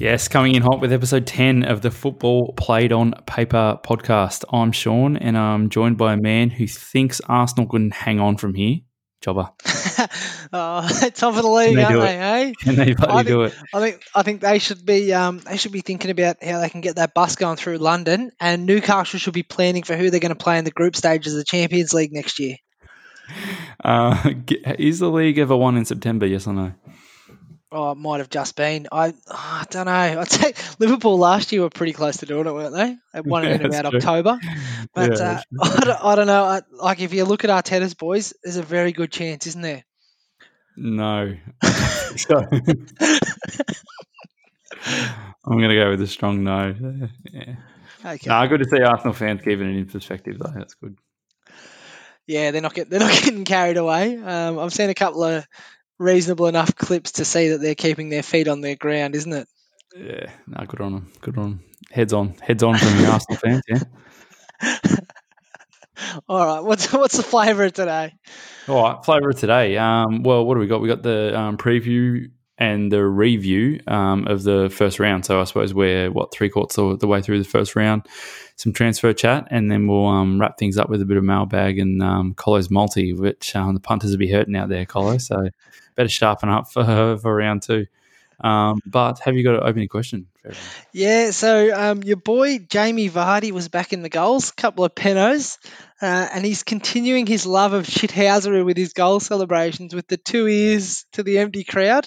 Yes, coming in hot with episode 10 of the Football Played on Paper podcast. I'm Sean and I'm joined by a man who thinks Arsenal couldn't hang on from here. Jobber. oh, top of the league, aren't they? Hey, Can they I think, do it? I think I think they should be um, they should be thinking about how they can get that bus going through London, and Newcastle should be planning for who they're going to play in the group stages of the Champions League next year. Uh, is the league ever won in September? Yes or no? Oh, it might have just been. I I don't know. I'd say Liverpool last year were pretty close to doing it, weren't they? They won Yeah, it in about true. October. But Yeah, uh, I, don't, I don't know. I, like if you look at Arteta's boys, there's a very good chance, isn't there? No. I'm going to go with a strong no. Yeah. Okay. Nah, good to see Arsenal fans keeping it in perspective, though. That's good. Yeah, they're not get, they're not getting carried away. Um, I've seen a couple of reasonable enough clips to see that they're keeping their feet on their ground, isn't it? Yeah, no, good on them. Good on them. Heads on. Heads on from the Arsenal fans, yeah. All right, what's what's the flavour of today? All right, flavour of today. Um, well, what do we got? We got the um, preview and the review um, of the first round. So I suppose we're what three quarters of the way through the first round. Some transfer chat, and then we'll um, wrap things up with a bit of mailbag and um, Colo's multi, which um, the punters will be hurting out there, Colo. So better sharpen up for for round two. Um, but have you got an opening question? Yeah, so um, your boy Jamie Vardy was back in the goals, couple of penos, uh, and he's continuing his love of shithousery with his goal celebrations with the two ears to the empty crowd.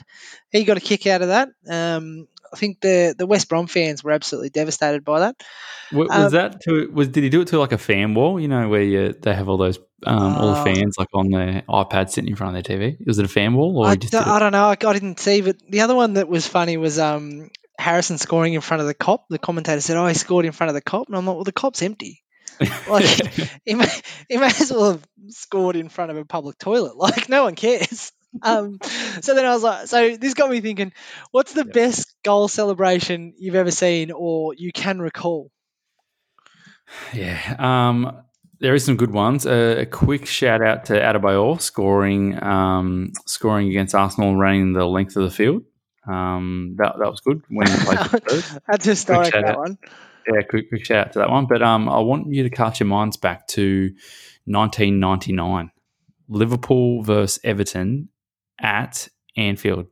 He got a kick out of that. Um, I think the the West Brom fans were absolutely devastated by that. W- Um, Was that to? Was did he do it to like a fan wall? You know, where you, they have all those um, all the Oh. fans like on their iPad sitting in front of their TV? Was it a fan wall or I just don't, it? I don't know. I, I didn't see, but the other one that was funny was um, Harrison scoring in front of the Kop. The commentator said, "Oh, he scored in front of the Kop," and I'm like, "Well, the Kop's empty. Like, he may, he may as well have scored in front of a public toilet. Like, no one cares." Um, so then I was like, so this got me thinking, what's the best goal celebration you've ever seen or you can recall? Yeah, um, there is some good ones. Uh, a quick shout out to Adebayor scoring, um, scoring against Arsenal running the length of the field. Um, that that was good when he played That's historic, that out. one. Yeah, quick, quick shout out to that one. But um, I want you to cast your minds back to 1999, Liverpool versus Everton at Anfield.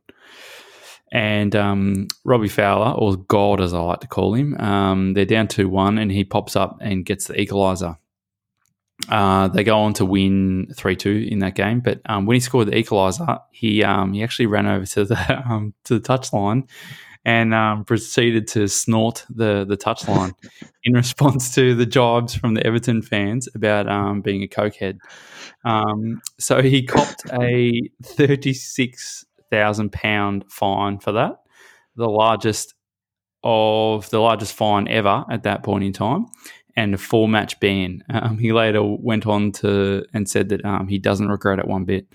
And um, Robbie Fowler, or God as I like to call him, um, they're down 2 1, and he pops up and gets the equaliser. Uh, they go on to win 3 2 in that game. But um, when he scored the equaliser, he, um, he actually ran over to the, um, to the touchline and um, proceeded to snort the, the touchline in response to the jibes from the Everton fans about um, being a cokehead. Um, so he copped a thirty-six thousand pound fine for that, the largest of the largest fine ever at that point in time, and a four-match ban. Um, he later went on to and said that um, he doesn't regret it one bit.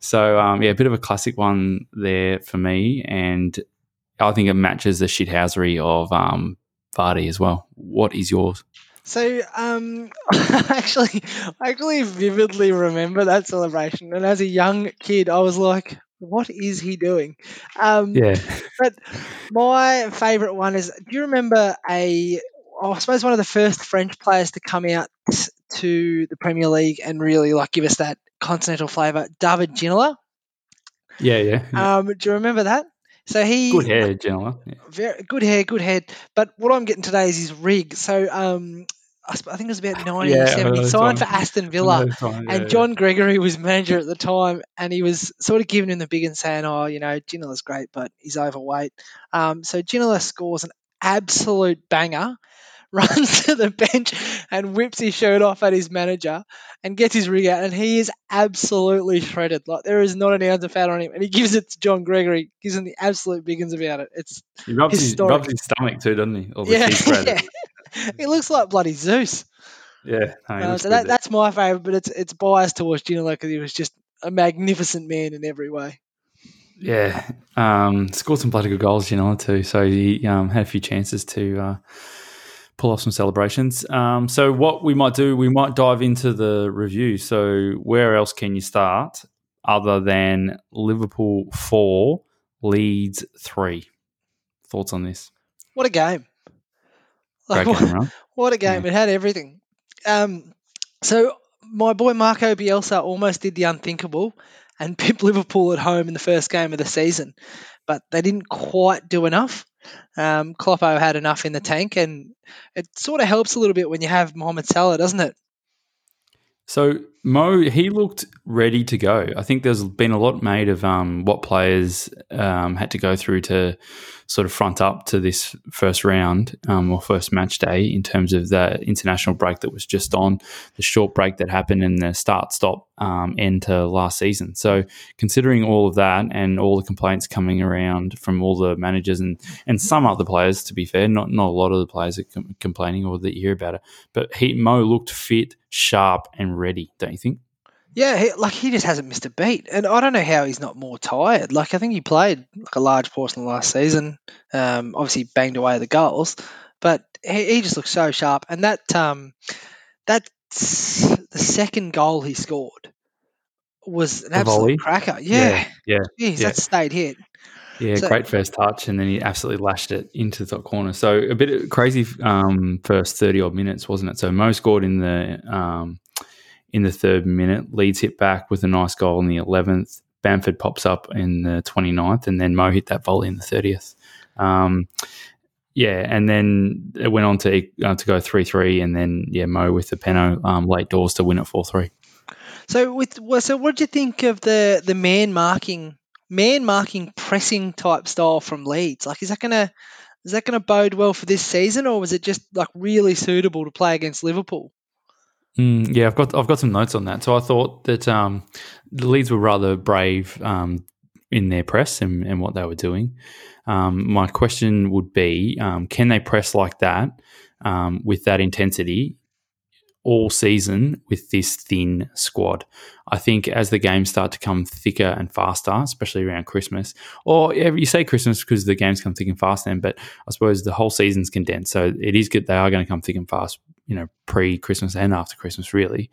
So um, yeah, a bit of a classic one there for me, and I think it matches the shithousery of um, Vardy as well. What is yours? So, um, actually, I actually vividly remember that celebration, and as a young kid, I was like, "What is he doing?" Um, Yeah, But my favourite one is: Do you remember a? oh, I suppose one of the first French players to come out to the Premier League and really like give us that continental flavour, David Ginola. yeah, yeah. yeah. Um, do you remember that? So he Good hair, Ginola. Yeah. very good hair, good head. But what I'm getting today is his rig. So um, I, think it was about 1970. that's signed for. Aston Villa. Fine, yeah, And John Gregory was manager at the time, and he was sort of giving him the big and saying, "Oh, you know, Ginola's great, but he's overweight." Um, so Ginola scores an absolute banger, runs to the bench and whips his shirt off at his manager, and gets his rig out, and he is absolutely shredded. Like there is not an ounce of fat on him, and he gives it to John Gregory, gives him the absolute big uns about it. It's. He rubs his, rubs his stomach too, doesn't he? Or the yeah, yeah. he looks like bloody Zeus. Yeah, no, Uh, so that, that's my favourite, but it's it's biased towards Ginola because he was just a magnificent man in every way. yeah. Um, scored some bloody good goals, you know, too. So he um, had a few chances to uh, pull off some celebrations. Um, so what we might do, we might dive into the review. So where else can you start other than Liverpool four, Leeds three? Thoughts on this? What a game! Great Like, game, right? What a game! It had everything. Um, so my boy Marco Bielsa almost did the unthinkable and pipped Liverpool at home in the first game of the season, but they didn't quite do enough. Um, Kloppo had enough in the tank, and it sort of helps a little bit when you have Mohamed Salah, doesn't it? So Mo, he looked ready to go. I think there's been a lot made of um, what players um, had to go through to sort of front up to this first round um, or first match day in terms of the international break that was just on, the short break that happened, and the start stop um, end to last season. So considering all of that and all the complaints coming around from all the managers and and some other players, to be fair, not not a lot of the players are com- complaining or that you hear about it, but he Mo looked fit, sharp, and ready. Don't you think? Yeah, he, like he just hasn't missed a beat, and I don't know how he's not more tired. Like I think he played like a large portion of last season. Um, obviously banged away the goals, but he, he just looks so sharp. And that um, that the second goal he scored was an The absolute volley? cracker. Yeah, yeah, Jeez, yeah. that stayed hit. yeah. So- great first touch, and then he absolutely lashed it into the top corner. So a bit crazy um, first thirty odd minutes, wasn't it? So Mo scored in the um, in the third minute. Leeds hit back with a nice goal in the eleventh. Bamford pops up in the 29th, and then Mo hit that volley in the thirtieth. Um, yeah, and then it went on to uh, to go three three, and then yeah, Mo with the Peno um, late doors to win it four three. So with so what did you think of the the man marking man marking pressing type style from Leeds? Like, is that gonna is that gonna bode well for this season, or was it just like really suitable to play against Liverpool? Mm, yeah, I've got I've got some notes on that. So I thought that um, the Leeds were rather brave um, in their press and, and what they were doing. Um, my question would be, um, can they press like that um, with that intensity all season with this thin squad? I think as the games start to come thicker and faster, especially around Christmas, or you say Christmas because the games come thick and fast then, but I suppose the whole season's condensed, so it is good. They are going to come thick and fast, you know, pre Christmas and after Christmas, really.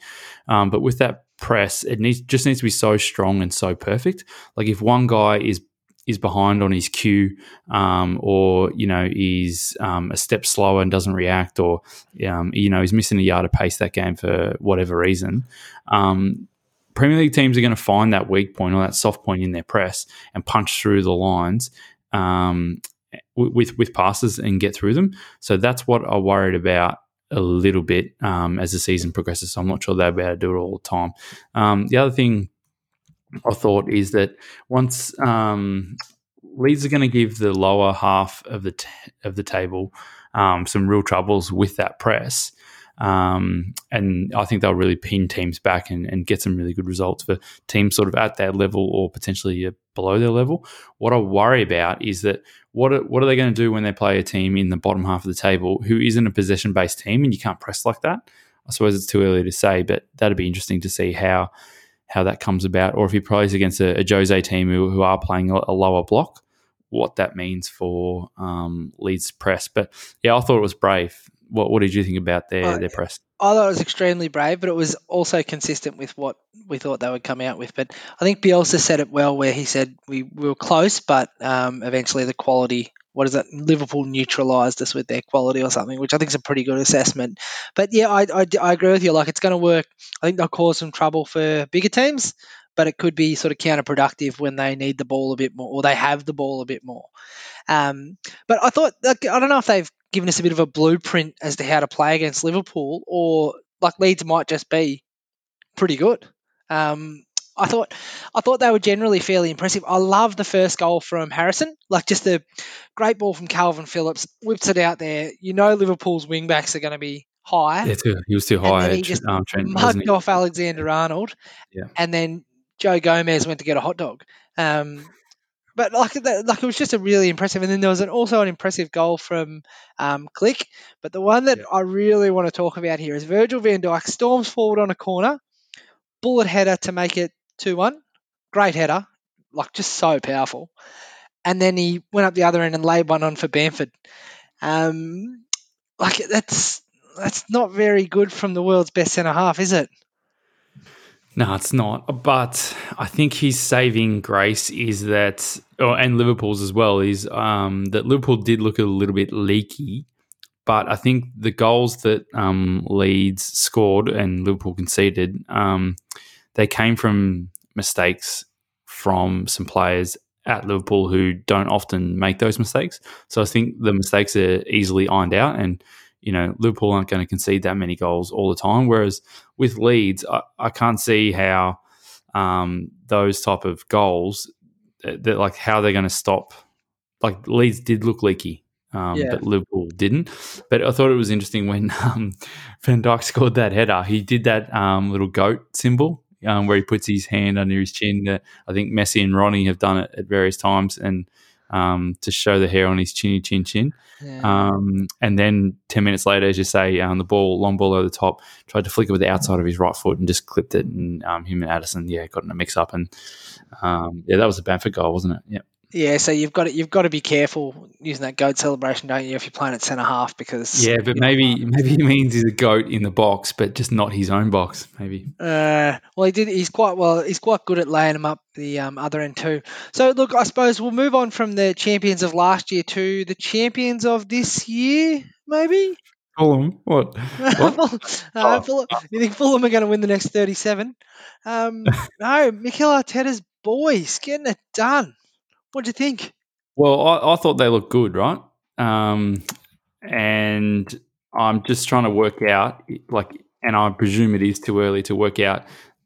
Um, but with that press, it needs just needs to be so strong and so perfect. Like if one guy is is behind on his cue, um, or you know is um, a step slower and doesn't react, or um, you know is missing a yard of pace that game for whatever reason. Um, Premier League teams are going to find that weak point or that soft point in their press and punch through the lines um, with with passes and get through them. So that's what I worried about a little bit um, as the season progresses. So I'm not sure they'll be able to do it all the time. Um, the other thing I thought is that once um, Leeds are going to give the lower half of the t- of the table um, some real troubles with that press. Um, and I think they'll really pin teams back and, and get some really good results for teams sort of at their level or potentially uh, below their level. What I worry about is that what are, what are they going to do when they play a team in the bottom half of the table who isn't a possession based team and you can't press like that? I suppose it's too early to say, but that'd be interesting to see how how that comes about, or if he plays against a, a Jose team who, who are playing a, lower block, what that means for um, Leeds press. But yeah, I thought it was brave. What, what did you think about their, Uh, their press? I thought it was extremely brave, but it was also consistent with what we thought they would come out with. But I think Bielsa said it well, where he said we, we were close, but um, eventually the quality. What is it? Liverpool neutralised us with their quality or something, which I think is a pretty good assessment. But yeah, I, I, I agree with you. Like it's going to work. I think they'll cause some trouble for bigger teams, but it could be sort of counterproductive when they need the ball a bit more or they have the ball a bit more. Um, but I thought, like, I don't know if they've given us a bit of a blueprint as to how to play against Liverpool, or like Leeds might just be pretty good. Um, I thought, I thought they were generally fairly impressive. I love the first goal from Harrison, like just a great ball from Kalvin Phillips, whips it out there. You know Liverpool's wing backs are going to be high, Yeah, too, he was too and high. then he just um, Trent, mugged off Alexander Arnold, Yeah. and then Joe Gomez went to get a hot dog. Um, but like that, like it was just a really impressive. And then there was an, also an impressive goal from um, Klich. But the one that Yeah. I really want to talk about here is Virgil Van Dijk storms forward on a corner, bullet header to make it two one. Great header, like just so powerful. And then he went up the other end and laid one on for Bamford. Um, like that's that's not very good from the world's best centre half, is it? No, it's not. But I think his saving grace is that, oh, and Liverpool's as well, is um, that Liverpool did look a little bit leaky. But I think the goals that um, Leeds scored and Liverpool conceded, um, they came from mistakes from some players at Liverpool who don't often make those mistakes. So I think the mistakes are easily ironed out, and you know Liverpool aren't going to concede that many goals all the time. Whereas with Leeds, I, I can't see how um, those type of goals that like how they're going to stop. Like Leeds did look leaky. Um, Yeah. But Liverpool didn't. But I thought it was interesting when um, Van Dijk scored that header. He did that um, little goat symbol um, where he puts his hand under his chin. That I think Messi and Ronnie have done it at various times, and um, to show the hair on his chinny chin chin. Yeah. Um, and then ten minutes later, as you say, um, the ball, long ball over the top, tried to flick it with the outside of his right foot and just clipped it. And um, him and Alisson, yeah, got in a mix up. And um, yeah, that was a Bamford goal, wasn't it? Yeah. Yeah, so you've got to, you've got to be careful using that goat celebration, don't you, if you're playing at centre half because Yeah, but maybe maybe he means he's a goat in the box, but just not his own box. Maybe. Uh, well, he did. He's quite well. He's quite good at laying them up the um, other end too. So look, I suppose we'll move on from the champions of last year to the champions of this year, maybe. Fulham. What? Fulham- uh, Fulham- you think Fulham are going to win the next thirty-seven? Um, no, Mikel Arteta's boys getting it done. What do you think? Well, I, I thought they looked good, right? Um, and I'm just trying to work out, like, and I presume it is too early to work out.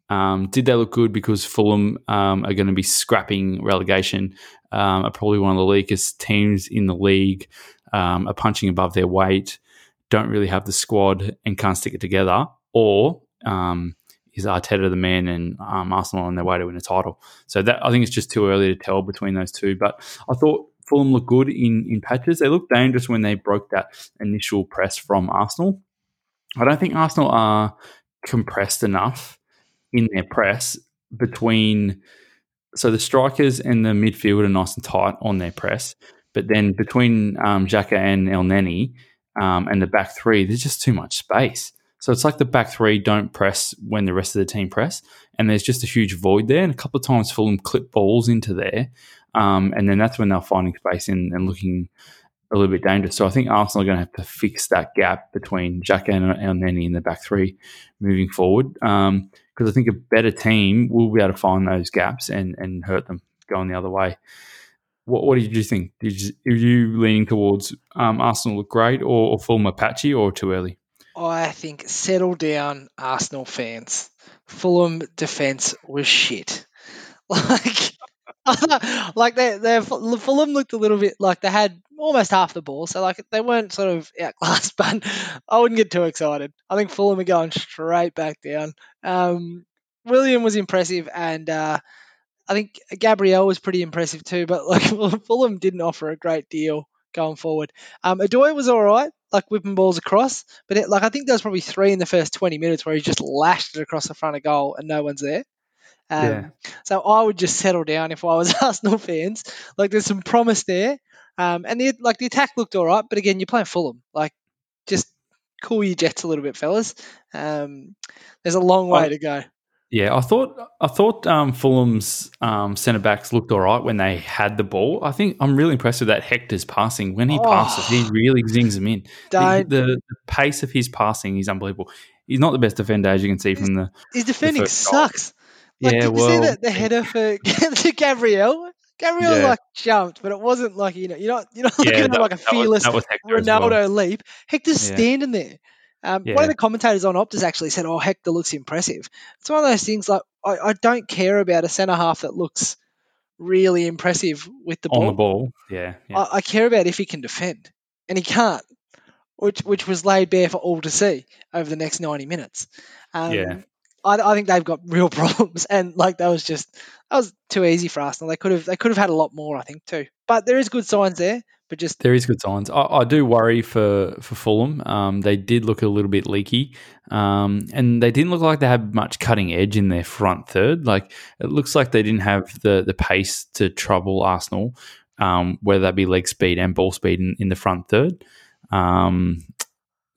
Um, did they look good because Fulham um, are going to be scrapping relegation? Um, are probably one of the weakest teams in the league. Um, are punching above their weight. Don't really have the squad and can't stick it together. Or um, is Arteta the man and um, Arsenal on their way to win a title? So that I think it's just too early to tell between those two. But I thought Fulham looked good in, in patches. They looked dangerous when they broke that initial press from Arsenal. I don't think Arsenal are compressed enough in their press between. So the strikers and the midfield are nice and tight on their press, but then between um, Xhaka and Elneny um, and the back three, there's just too much space. So it's like the back three don't press when the rest of the team press, and there's just a huge void there. And a couple of times Fulham clip balls into there, um, and then that's when they're finding space and, and looking a little bit dangerous. So I think Arsenal are going to have to fix that gap between Xhaka and Elneny in the back three moving forward. Because I think a better team will be able to find those gaps and, and hurt them going the other way. What, what did you think? Did you, are you leaning towards um, Arsenal look great or, or Fulham patchy or too early? I think settle down, Arsenal fans. Fulham defense was shit. Like, like they, they Fulham looked a little bit like they had almost half the ball, so like they weren't sort of outclassed. But I wouldn't get too excited. I think Fulham are going straight back down. Um, Willian was impressive, and uh, I think Gabriel was pretty impressive too. But like Fulham didn't offer a great deal going forward. Um, Odoi was all right, like whipping balls across, but it, like I think there was probably three in the first 20 minutes where he just lashed it across the front of goal and no one's there. Um, Yeah. So I would just settle down if I was Arsenal fans. Like there's some promise there, um, and the like the attack looked all right, but again you're playing Fulham. Like just cool your jets a little bit, fellas. Um, there's a long way I- to go. Yeah, I thought I thought um, Fulham's um, centre backs looked all right when they had the ball. I think I'm really impressed with that Hector's passing. When he passes, he Oh. really zings them in. The, the, the pace of his passing is unbelievable. He's not the best defender, as you can see from the. his defending first sucks. Like, yeah, did you see the, the header for to Gabriel? Gabriel Yeah. like jumped, but it wasn't like you know you're not you're not looking yeah, at that, like a was- fearless was, Hector as well. Ronaldo leap. Hector's Yeah. standing there. Um, One of the commentators on Optus actually said, "Oh, Hector looks impressive." It's one of those things like I, I don't care about a centre half that looks really impressive with the on ball. the ball. Yeah, yeah. I, I care about if he can defend, and he can't, which which was laid bare for all to see over the next ninety minutes. Um, Yeah. I, I think they've got real problems, and like that was just that was too easy for Arsenal. They could have they could have had a lot more, I think, too. But there is good signs there, but just There is good signs. I, I do worry for for Fulham. Um, they did look a little bit leaky, um, and they didn't look like they had much cutting edge in their front third. Like it looks like they didn't have the the pace to trouble Arsenal, um, whether that be leg speed and ball speed in, in the front third. Um,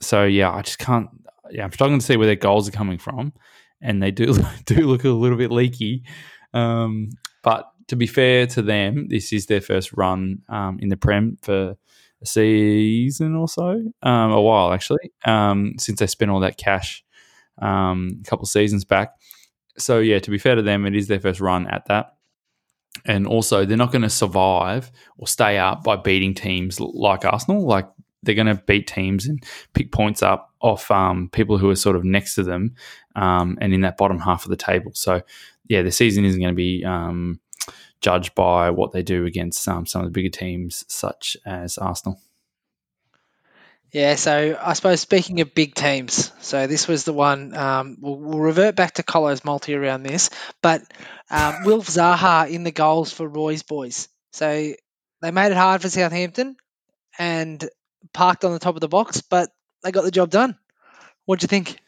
so yeah, I just can't. Yeah, I'm struggling to see where their goals are coming from, and they do do look a little bit leaky. Um, but to be fair to them, this is their first run um, in the Prem for a season or so, um, a while actually, um, since they spent all that cash um, a couple of seasons back. So yeah, to be fair to them, it is their first run at that. And also, they're not going to survive or stay up by beating teams like Arsenal. Like they're going to beat teams and pick points up off um, people who are sort of next to them um, and in that bottom half of the table. So yeah, the season isn't going to be um, judged by what they do against um, some of the bigger teams, such as Arsenal. Yeah, so I suppose speaking of big teams, so this was the one. Um, we'll, we'll, revert back to Colo's multi around this, but um, Wilf Zaha in the goals for Roy's boys. So they made it hard for Southampton and parked on the top of the box, but they got the job done. What'd you think?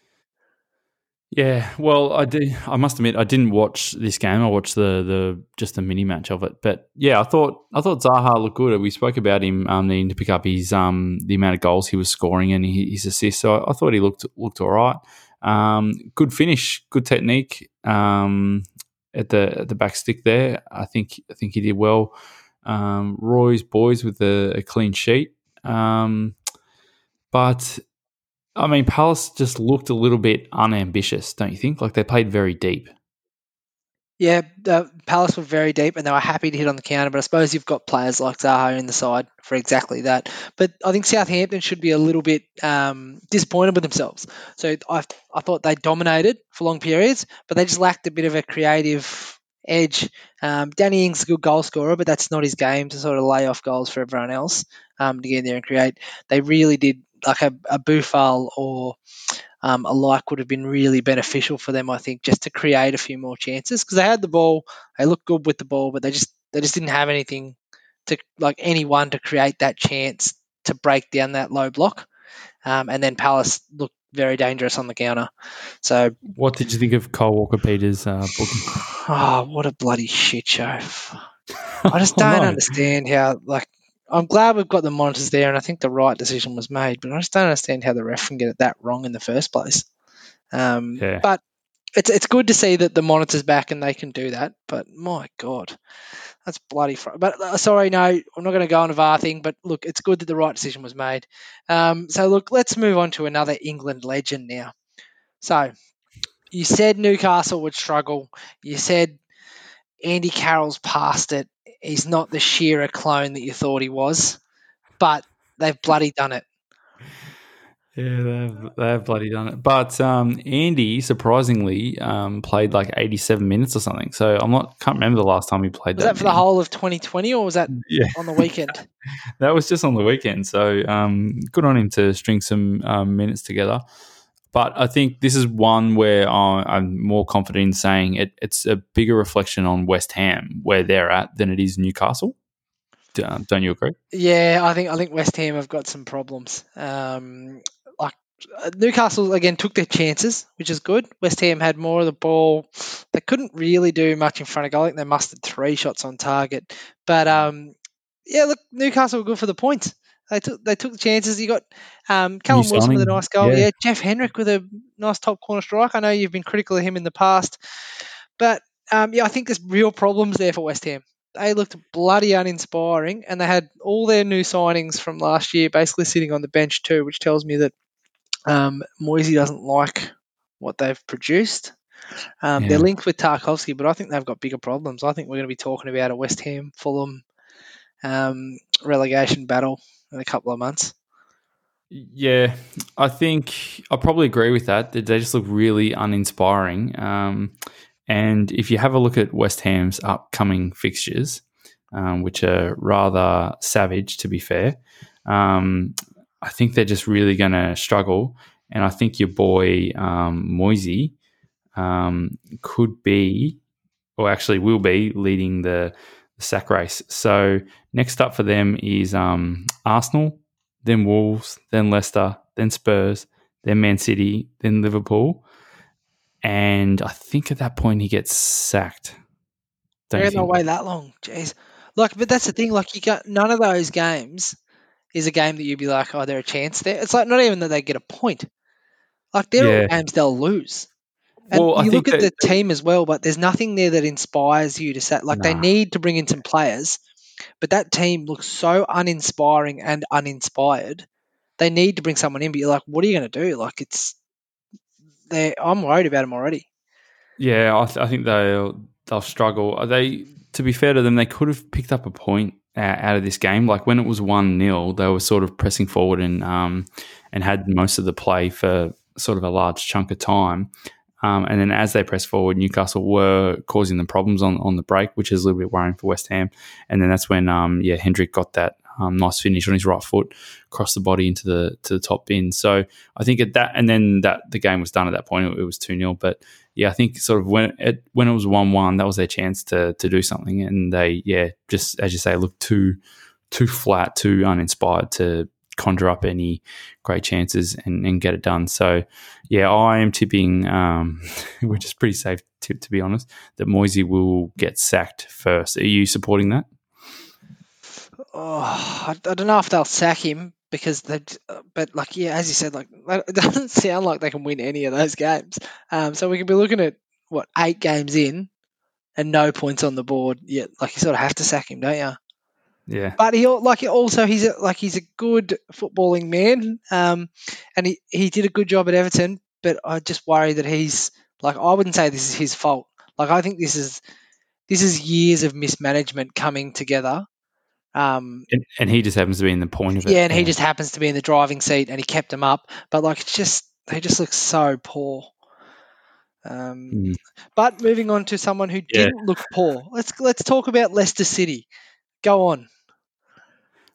Yeah, well, I did. I must admit, I didn't watch this game. I watched the the just a mini match of it. But yeah, I thought I thought Zaha looked good. We spoke about him um, needing to pick up his um the amount of goals he was scoring and his assists. So I, thought he looked looked all right. Um, good finish, good technique um, at the at the back stick there. I think I think he did well. Um, Roy's boys with a, a clean sheet. Um, but I mean, Palace just looked a little bit unambitious, don't you think? Like they played very deep. Yeah, uh, Palace were very deep and they were happy to hit on the counter, but I suppose you've got players like Zaha in the side for exactly that. But I think Southampton should be a little bit um, disappointed with themselves. So I, I thought they dominated for long periods, but they just lacked a bit of a creative edge. Um, Danny Ings is a good goal scorer, but that's not his game to sort of lay off goals for everyone else um, to get in there and create. They really did like a, a Boufal or um, a like would have been really beneficial for them, I think, just to create a few more chances because they had the ball, they looked good with the ball, but they just they just didn't have anything to like anyone to create that chance to break down that low block. Um, and then Palace looked very dangerous on the counter. So, what did you think of Kyle Walker Peters' uh, booking? Oh, what a bloody shit show! I just don't oh, no. understand how like I'm glad we've got the monitors there, and I think the right decision was made. But I just don't understand how the ref can get it that wrong in the first place. Um, yeah. But it's it's good to see that the monitors back and they can do that. But my god, that's bloody. Fr- but uh, sorry, no, I'm not going to go on a VAR thing. But look, it's good that the right decision was made. Um, so look, let's move on to another England legend now. So you said Newcastle would struggle. You said Andy Carroll's past it he's not the Shearer clone that you thought he was, but they've bloody done it. Yeah, they've, they've bloody done it. But um, Andy, surprisingly, um, played like 87 minutes or something. So I'm not can't remember the last time he played. That. Was that, that for the whole of 2020 or was that yeah. on the weekend? that was just on the weekend. So um, good on him to string some um, minutes together. But I think this is one where I'm more confident in saying it, it's a bigger reflection on West Ham where they're at than it is Newcastle. Don't you agree? Yeah, I think I think West Ham have got some problems. Um, like uh, Newcastle again took their chances, which is good. West Ham had more of the ball. They couldn't really do much in front of goal. I think they mustered three shots on target. But um, yeah, look, Newcastle were good for the points. They took they took the chances. You got um, Callum New Wilson with a nice goal. Yeah. yeah. Jeff Hendrick with a nice top corner strike. I know you've been critical of him in the past, but um, yeah, I think there's real problems there for West Ham. They looked bloody uninspiring, and they had all their new signings from last year basically sitting on the bench too, which tells me that um, Moyesy doesn't like what they've produced. Um, yeah. They're linked with Tarkowski, but I think they've got bigger problems. I think we're going to be talking about a West Ham Fulham um, relegation battle in a couple of months. Yeah, I think I probably agree with that. They just look really uninspiring. Um, and if you have a look at West Ham's upcoming fixtures, um, which are rather savage, to be fair, um, I think they're just really going to struggle. And I think your boy um, Moyesy um, could be, or actually will be, leading the sack race. So next up for them is um, Arsenal, then Wolves, then Leicester, then Spurs, then Man City, then Liverpool. And I think at that point he gets sacked. Don't They're not wait that long. Jeez. Like, but that's the thing. Like, you got none of those games is a game that you'd be like, oh, they're a chance there. It's like not even that they get a point. Like, they're yeah. all games they'll lose. And Well, I you look at that- the team as well, but there's nothing there that inspires you to say like they need to bring in some players, but that team looks so uninspiring and uninspired. They need to bring someone in, but you're like, what are you going to do? Like it's, they. I'm worried about them already. Yeah, I, th- I think they'll they'll struggle. Are They, to be fair to them, they could have picked up a point uh, out of this game. Like when it was one 0 they were sort of pressing forward and um and had most of the play for sort of a large chunk of time. Um, and then as they pressed forward, Newcastle were causing them problems on, on the break, which is a little bit worrying for West Ham. And then that's when um, yeah Hendrick got that um, nice finish on his right foot, across the body into the to the top bin. So I think at that, and then that the game was done at that point. It, it was two 0 but yeah, I think sort of when it when it was one one, that was their chance to to do something, and they yeah, just as you say, looked too too flat, too uninspired to conjure up any great chances and, and get it done. So yeah, I am tipping, um, which is pretty safe tip to be honest, that Moyesy will get sacked first. Are you supporting that? Oh, I, I don't know if they'll sack him because they, but like yeah, as you said, like it doesn't sound like they can win any of those games. Um, so we could be looking at what eight games in and no points on the board yet. Like you sort of have to sack him, don't you? Yeah. But he like also he's a, like he's a good footballing man, um, and he, he did a good job at Everton. But I just worry that he's like I wouldn't say this is his fault. Like I think this is this is years of mismanagement coming together. Um, And, and he just happens to be in the point of it. yeah, and he just happens to be in the driving seat, and he kept him up. But like it's just he just looks so poor. Um, Mm. but moving on to someone who Yeah. didn't look poor, let's let's talk about Leicester City. Go on.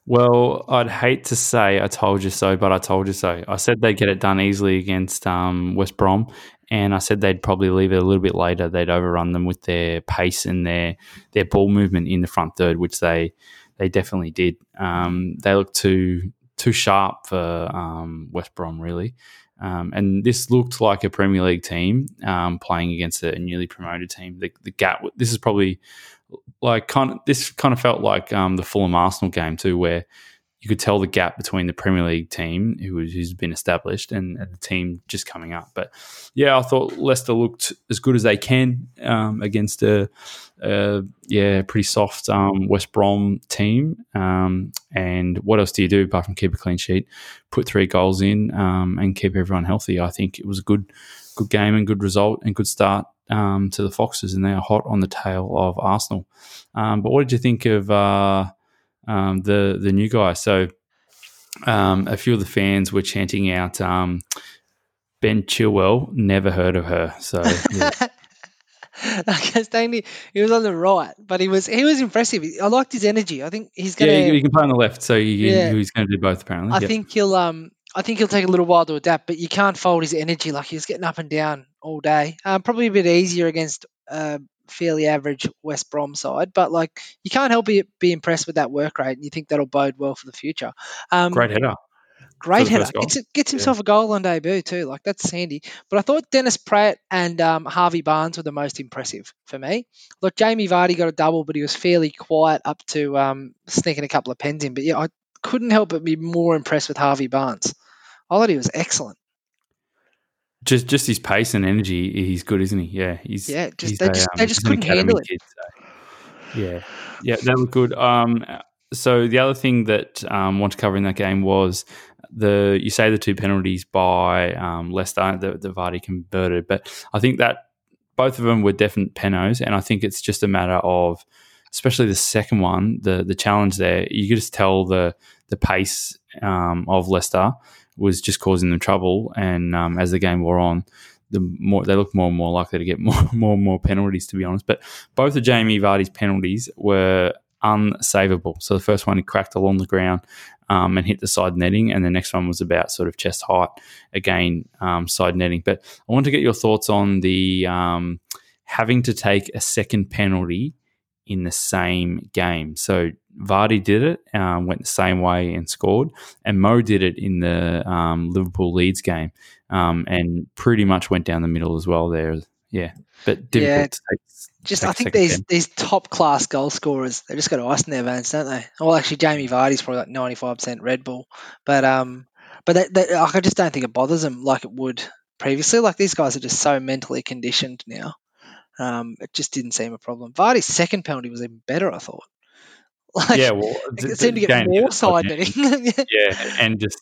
Well, I'd hate to say I told you so, but I told you so. I said they'd get it done easily against um, West Brom, and I said they'd probably leave it a little bit later. They'd overrun them with their pace and their their ball movement in the front third, which they they definitely did. Um, they looked too too sharp for um, West Brom, really. Um, and this looked like a Premier League team um, playing against a newly promoted team. The, the gap. This is probably like kind of this kind of felt like um, the Fulham Arsenal game too, where you could tell the gap between the Premier League team who, who's been established and, and the team just coming up. But yeah, I thought Leicester looked as good as they can um, against a, a yeah pretty soft um, West Brom team. Um, and what else do you do apart from keep a clean sheet, put three goals in, um, and keep everyone healthy? I think it was a good good game and good result and good start um, to the Foxes, and they are hot on the tail of Arsenal. Um, but what did you think of uh, um, the the new guy? So um, a few of the fans were chanting out um, Ben Chilwell. Never heard of her. So yeah. Castagne, he was on the right, but he was he was impressive. I liked his energy. I think he's gonna. yeah, you, you can play on the left. So you, Yeah. he's going to do both apparently. I Yep. think he'll um I think he'll take a little while to adapt, but you can't fold his energy like he was getting up and down all day. Um, probably a bit easier against a fairly average West Brom side, but like you can't help be, be impressed with that work rate, and you think that'll bode well for the future. Um, great header. great header. Gets, gets himself a goal on debut too. Like that's handy. But I thought Dennis Praet and um, Harvey Barnes were the most impressive for me. Look, Jamie Vardy got a double, but he was fairly quiet up to um, sneaking a couple of pens in. But yeah, I couldn't help but be more impressed with Harvey Barnes. I thought he was excellent. Just just his pace and energy, he's good, isn't he? Yeah, he's Yeah, just- he's they just- they just couldn't handle it. kid, so- yeah, yeah, that looked good. Um, so the other thing that um, I want to cover in that game was the you say the two penalties by um, Leicester that the Vardy converted, but I think that both of them were definite penos, and I think it's just a matter of, especially the second one, the the challenge there. You could just tell the the pace um, of Leicester was just causing them trouble, and um, as the game wore on, the more they looked more and more likely to get more, more and more penalties. To be honest, but both of Jamie Vardy's penalties were unsavable. So the first one he cracked along the ground um, and hit the side netting, and the next one was about sort of chest height, again um, side netting. But I want to get your thoughts on the um, having to take a second penalty in the same game. So Vardy did it, um, went the same way and scored, and Mo did it in the um, Liverpool Leeds game, um, and pretty much went down the middle as well there. Yeah, but difficult Yeah, to take. Just take I think these pen. these top class goal scorers, they just got ice in their veins, don't they? Well, actually, Jamie Vardy's probably like ninety five percent Red Bull, but um, but they, they, like, I just don't think it bothers them like it would previously. Like these guys are just so mentally conditioned now. Um, it just didn't seem a problem. Vardy's second penalty was even better, I thought. Like, yeah, well, it seemed to get more side betting. yeah, and just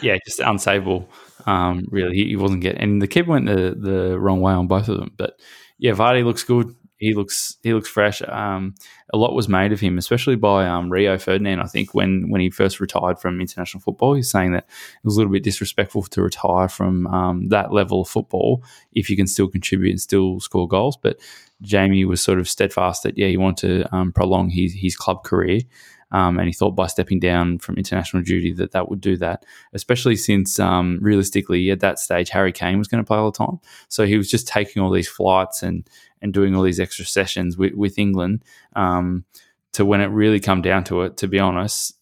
yeah, just unsavable. Um, really, he, he, wasn't getting, and the keeper went the the wrong way on both of them. But yeah, Vardy looks good he looks he looks fresh. Um, a lot was made of him, especially by um, Rio Ferdinand. I think when when he first retired from international football, he's saying that it was a little bit disrespectful to retire from um, that level of football if you can still contribute and still score goals. But Jamie was sort of steadfast that yeah, he wanted to um, prolong his his club career. Um, and he thought by stepping down from international duty that that would do that, especially since um, realistically at that stage Harry Kane was going to play all the time. So he was just taking all these flights and and doing all these extra sessions with, with England um, to when it really come down to it. To be honest,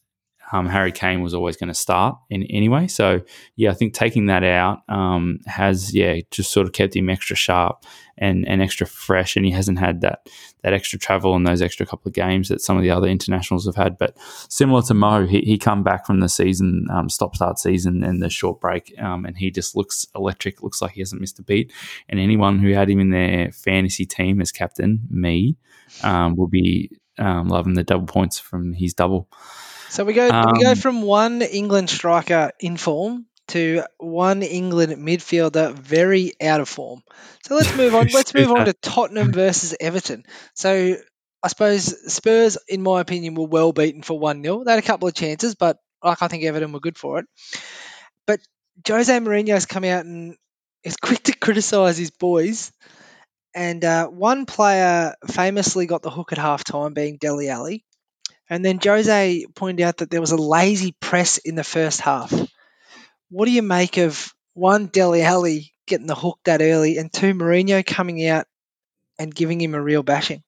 um, Harry Kane was always going to start in anyway. So yeah, I think taking that out um, has yeah just sort of kept him extra sharp and, and extra fresh, and he hasn't had that that extra travel and those extra couple of games that some of the other internationals have had. But similar to Mo, he, he come back from the season um, stop start season and the short break, um, and he just looks electric. Looks like he hasn't missed a beat. And anyone who had him in their fantasy team as captain, me, um, will be um, loving the double points from his double. So we go um, we go um, from one England striker in form to one England midfielder very out of form. So let's move on. let's move on to Tottenham versus Everton. So I suppose Spurs, in my opinion, were well beaten for one 0 They had a couple of chances, but like I think Everton were good for it. But Jose Mourinho's come out and is quick to criticise his boys. And uh, one player famously got the hook at half time, being Dele Alli. And then Jose pointed out that there was a lazy press in the first half. What do you make of one Dele Alli getting the hook that early, and two Mourinho coming out and giving him a real bashing?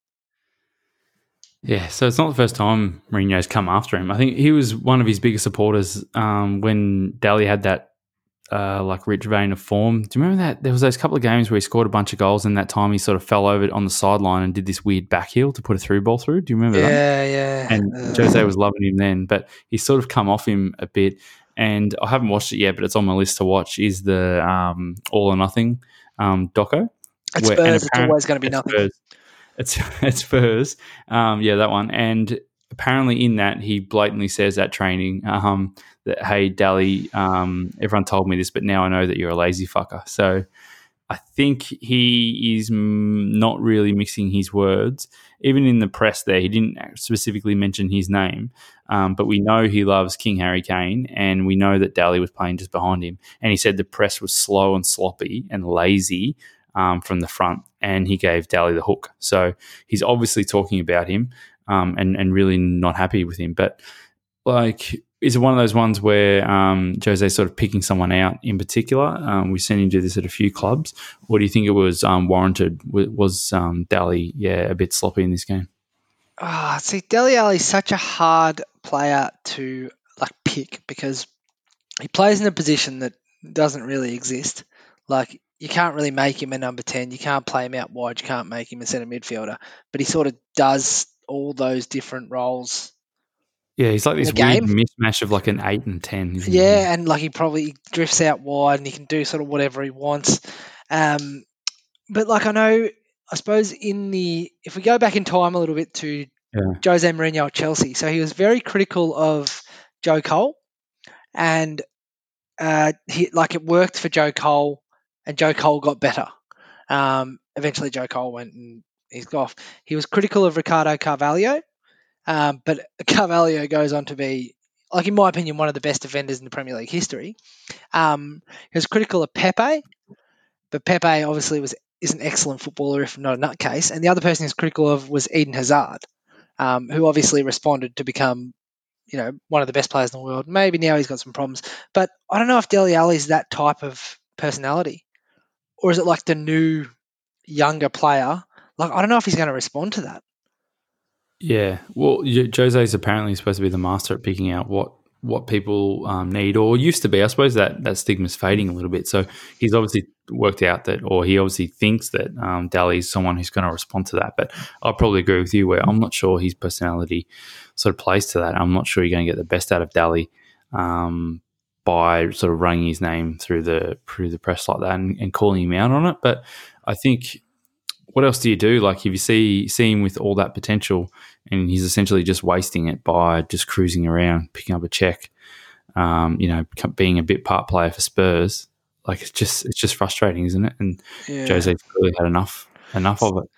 Yeah, so it's not the first time Mourinho's come after him. I think he was one of his biggest supporters um, when Dele had that uh, like rich vein of form. Do you remember that there was those couple of games where he scored a bunch of goals, and that time he sort of fell over on the sideline and did this weird back heel to put a through ball through? Do you remember yeah, that? Yeah, yeah. And uh, Jose was loving him then, but he's sort of come off him a bit. And I haven't watched it yet, but it's on my list to watch. Is the um, All or Nothing um, doco? It's where, Spurs. It's always going to be nothing. Spurs. It's it's Spurs. Um, yeah, that one. And apparently in that he blatantly says at training um, that hey Dele, um, everyone told me this, but now I know that you're a lazy fucker. So I think he is not really mixing his words. Even in the press, there he didn't specifically mention his name, um, but we know he loves King Harry Kane, and we know that Dele was playing just behind him. And he said the press was slow and sloppy and lazy um, from the front, and he gave Dele the hook. So he's obviously talking about him um, and and really not happy with him. But like, is it one of those ones where um, Jose's sort of picking someone out in particular? Um, we've seen him do this at a few clubs. Or do you think it was um, warranted? Was um, Dele, yeah, a bit sloppy in this game? Ah, oh, see, Dele Alli is such a hard player to like pick because he plays in a position that doesn't really exist. Like you can't really make him a number ten. You can't play him out wide. You can't make him a centre midfielder. But he sort of does all those different roles. Yeah, he's like this weird mismatch of like an eight and ten. yeah, he? and like he probably drifts out wide and he can do sort of whatever he wants. Um, but like I know, I suppose in the if we go back in time a little bit to yeah. Jose Mourinho at Chelsea, so he was very critical of Joe Cole, and uh, he like it worked for Joe Cole, and Joe Cole got better. Um, eventually, Joe Cole went and he's off. He was critical of Ricardo Carvalho, um, but Carvalho goes on to be, like in my opinion, one of the best defenders in the Premier League history. Um, he was critical of Pepe, but Pepe obviously was is an excellent footballer, if not a nutcase. And the other person he was critical of was Eden Hazard, um, who obviously responded to become, you know, one of the best players in the world. Maybe now he's got some problems, but I don't know if Dele Alli is that type of personality, or is it like the new younger player like, I don't know if he's going to respond to that. Yeah. Well, Jose is apparently supposed to be the master at picking out what what people um, need or used to be. I suppose that that stigma is fading a little bit. So he's obviously worked out that, or he obviously thinks that um, is someone who's going to respond to that. But I'll probably agree with you where I'm not sure his personality sort of plays to that. I'm not sure you're going to get the best out of Dele um, by sort of running his name through the through the press like that and, and calling him out on it. But I think what else do you do? Like if you see see him with all that potential and he's essentially just wasting it by just cruising around, picking up a check, um, you know, being a bit part player for Spurs. Like it's just it's just frustrating, isn't it? And yeah. Jose's really had enough enough of it.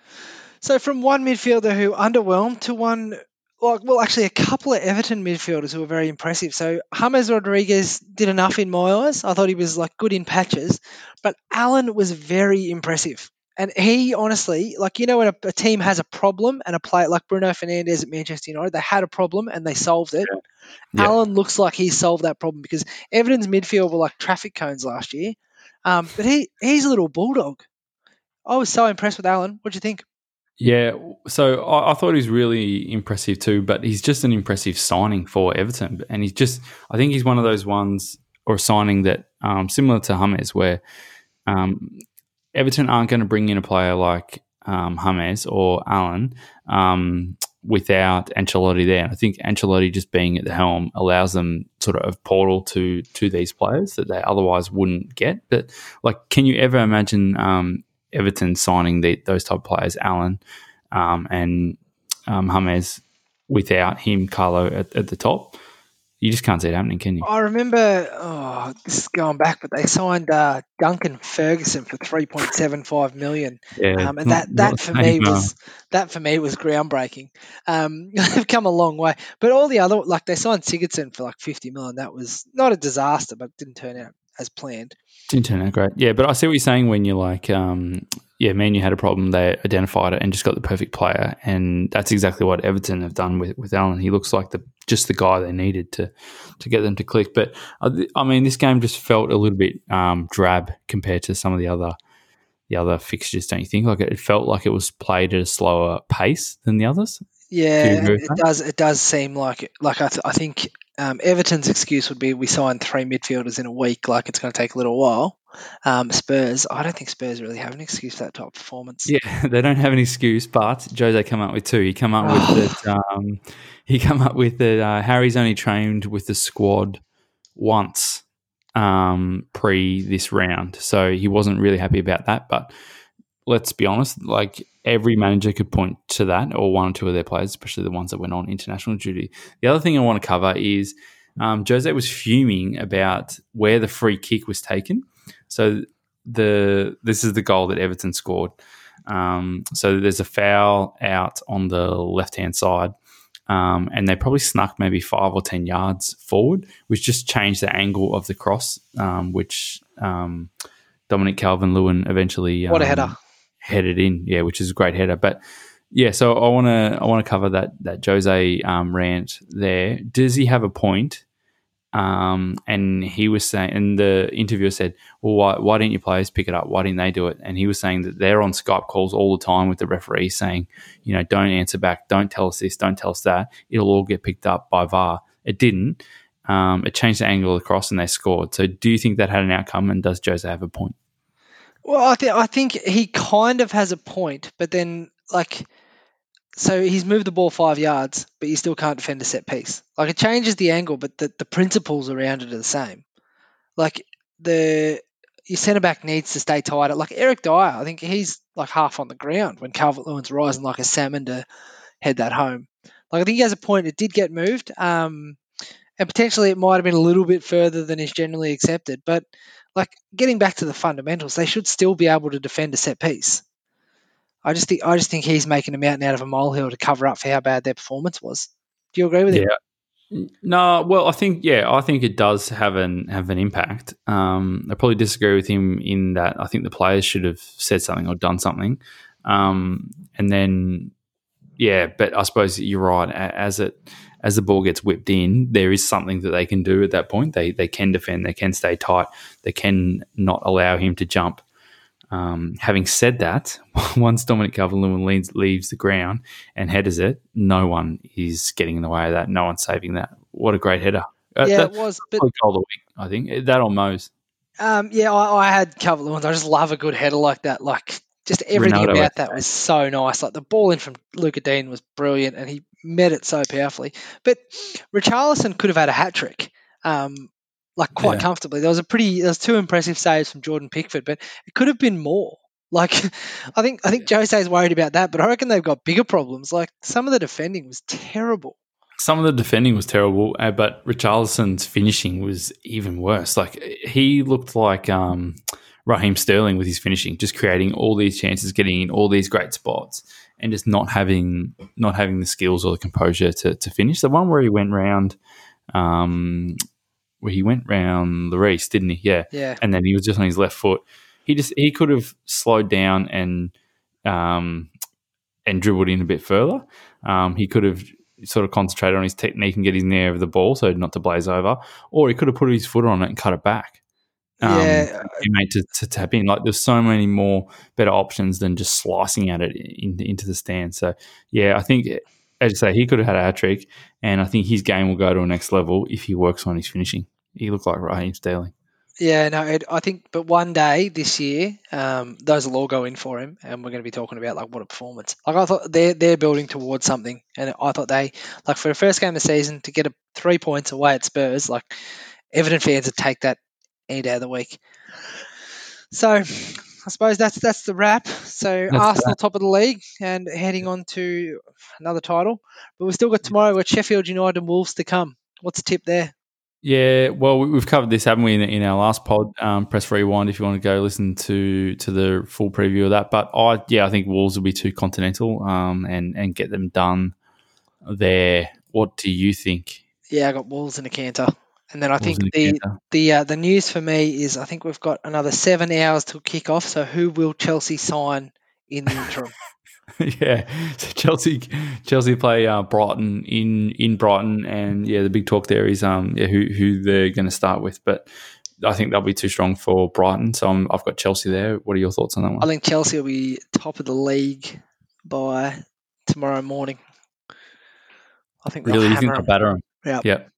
So from one midfielder who underwhelmed to one well, well, actually, a couple of Everton midfielders who were very impressive. So James Rodriguez did enough in my eyes. I thought he was like good in patches, but Allan was very impressive. And he honestly, like you know, when a, a team has a problem and a player like Bruno Fernandes at Manchester United, they had a problem and they solved it. Yeah. Allan looks like he solved that problem because Everton's midfield were like traffic cones last year. Um, but he he's a little bulldog. I was so impressed with Allan. What do you think? Yeah, so I, I, thought he was really impressive too, but he's just an impressive signing for Everton. And he's just, I think he's one of those ones or signing that, um, similar to James, where um, Everton aren't going to bring in a player like um, James or Allan um, without Ancelotti there. And I think Ancelotti just being at the helm allows them sort of a portal to to these players that they otherwise wouldn't get. But like, can you ever imagine um, Everton signing the, those type players, Allan um, and um, James, without him, Carlo at, at, the top. You just can't see it happening, can you? I remember, oh, this is going back, but they signed uh, Duncan Ferguson for three point seven five million, yeah, um, and that that for me was that for me was groundbreaking. Um, they've come a long way, but all the other like they signed Sigurdsson for like fifty million. That was not a disaster, but didn't turn out as planned. Didn't turn out great. Yeah, but I see what you're saying when you're like, um, yeah, man, you had a problem. They identified it and just got the perfect player, and that's exactly what Everton have done with with Allan. He looks like the just the guy they needed to to get them to click. But uh, I mean, this game just felt a little bit um, drab compared to some of the other the other fixtures. Don't you think? Like it felt like it was played at a slower pace than the others. Yeah, it does. It does seem like like I, th- I think um, Everton's excuse would be we signed three midfielders in a week, like it's going to take a little while. Um, Spurs, I don't think Spurs really have an excuse for that type of performance. Yeah, they don't have an excuse, but Jose come up with two. He come up with that. Um, he come up with that. Uh, Harry's only trained with the squad once um, pre this round, so he wasn't really happy about that. But let's be honest, like every manager could point to that or one or two of their players, especially the ones that went on international duty. The other thing I want to cover is um, Jose was fuming about where the free kick was taken. So the this is the goal that Everton scored. Um, so there's a foul out on the left hand side. Um, and they probably snuck maybe five or ten yards forward, which just changed the angle of the cross, um, which um, Dominic Calvert-Lewin eventually what a header um, headed in, yeah, which is a great header. But yeah, so I want to I want to cover that that Jose um, rant there. Does he have a point? Um, and he was saying, and the interviewer said, "Well, why, why didn't your players pick it up? Why didn't they do it?" And he was saying that they're on Skype calls all the time with the referee, saying, "You know, don't answer back, don't tell us this, don't tell us that. It'll all get picked up by VAR." It didn't. Um, it changed the angle of the cross, and they scored. So, do you think that had an outcome? And does Jose have a point? Well, I, th- I think he kind of has a point, but then like, so he's moved the ball five yards, but you still can't defend a set piece. Like it changes the angle, but the, the principles around it are the same. Like the your centre back needs to stay tight. Like Eric Dier, I think he's like half on the ground when Calvert Lewin's rising like a salmon to head that home. Like I think he has a point. It did get moved, um, and potentially it might have been a little bit further than is generally accepted. But like getting back to the fundamentals, they should still be able to defend a set piece. I just think I just think he's making a mountain out of a molehill to cover up for how bad their performance was. Do you agree with yeah. him? No, well, I think yeah, I think it does have an have an impact. Um, I probably disagree with him in that I think the players should have said something or done something, um, and then yeah, but I suppose you're right. As it as the ball gets whipped in, there is something that they can do at that point. They they can defend, they can stay tight, they can not allow him to jump. Um, having said that, once Dominic Calvert-Lewin leaves, leaves the ground and headers it, no one is getting in the way of that. No one's saving that. What a great header! Uh, yeah, that, it was. But, goal of the week, I think that on Mose. Um, yeah, I, I had Calvert-Lewin. I just love a good header like that. Like just everything Ronaldo about that was so nice. Like the ball in from Lucas Digne was brilliant, and he met it so powerfully. But Richarlison could have had a hat trick. Um, like quite Yeah. comfortably. There was a pretty, there was two impressive saves from Jordan Pickford, but it could have been more. Like, I think I think Jose's worried about that, but I reckon they've got bigger problems. Like some of the defending was terrible. Some of the defending was terrible, uh, but Richarlison's finishing was even worse. Like he looked like um, Raheem Sterling with his finishing, just creating all these chances, getting in all these great spots, and just not having not having the skills or the composure to, to finish. The one where he went round, um, where he went round the race, didn't he? Yeah, Yeah, and then he was just on his left foot. He just he could have slowed down and um, and dribbled in a bit further. Um, he could have sort of concentrated on his technique and get his knee of the ball so not to blaze over, or he could have put his foot on it and cut it back. Um, yeah, made to, to tap in. Like there's so many more better options than just slicing at it in, into the stand. So yeah, I think as you say, he could have had a hat trick, and I think his game will go to a next level if he works on his finishing. He looked like Raheem Sterling. yeah. No, Ed, I think, but one day this year, um, those will all go in for him, and we're going to be talking about like what a performance. Like I thought they're they're building towards something, and I thought they like for the first game of the season to get a three points away at Spurs, like Everton fans would take that any day of the week. So I suppose that's that's the wrap. So the Arsenal top of the league and heading on to another title, but we've still got tomorrow. We've Sheffield United and Wolves to come. What's the tip there? Yeah, well, we- we've covered this, haven't we, in, in our last pod? Um, press rewind if you want to go listen to to the full preview of that. But I, yeah, I think Wolves will be too continental, um, and and get them done there. What do you think? Yeah, I got Wolves in a canter. And then I think in the the uh, the news for me is I think we've got another seven hours till kick off. So who will Chelsea sign in the interim? yeah, so Chelsea Chelsea play uh, Brighton in in Brighton, and yeah, the big talk there is um yeah who who they're going to start with, but I think they'll be too strong for Brighton, so I'm, I've got Chelsea there. What are your thoughts on that one? I think Chelsea will be top of the league by tomorrow morning. I think Really, you think they'll batter them? Yeah. Yep.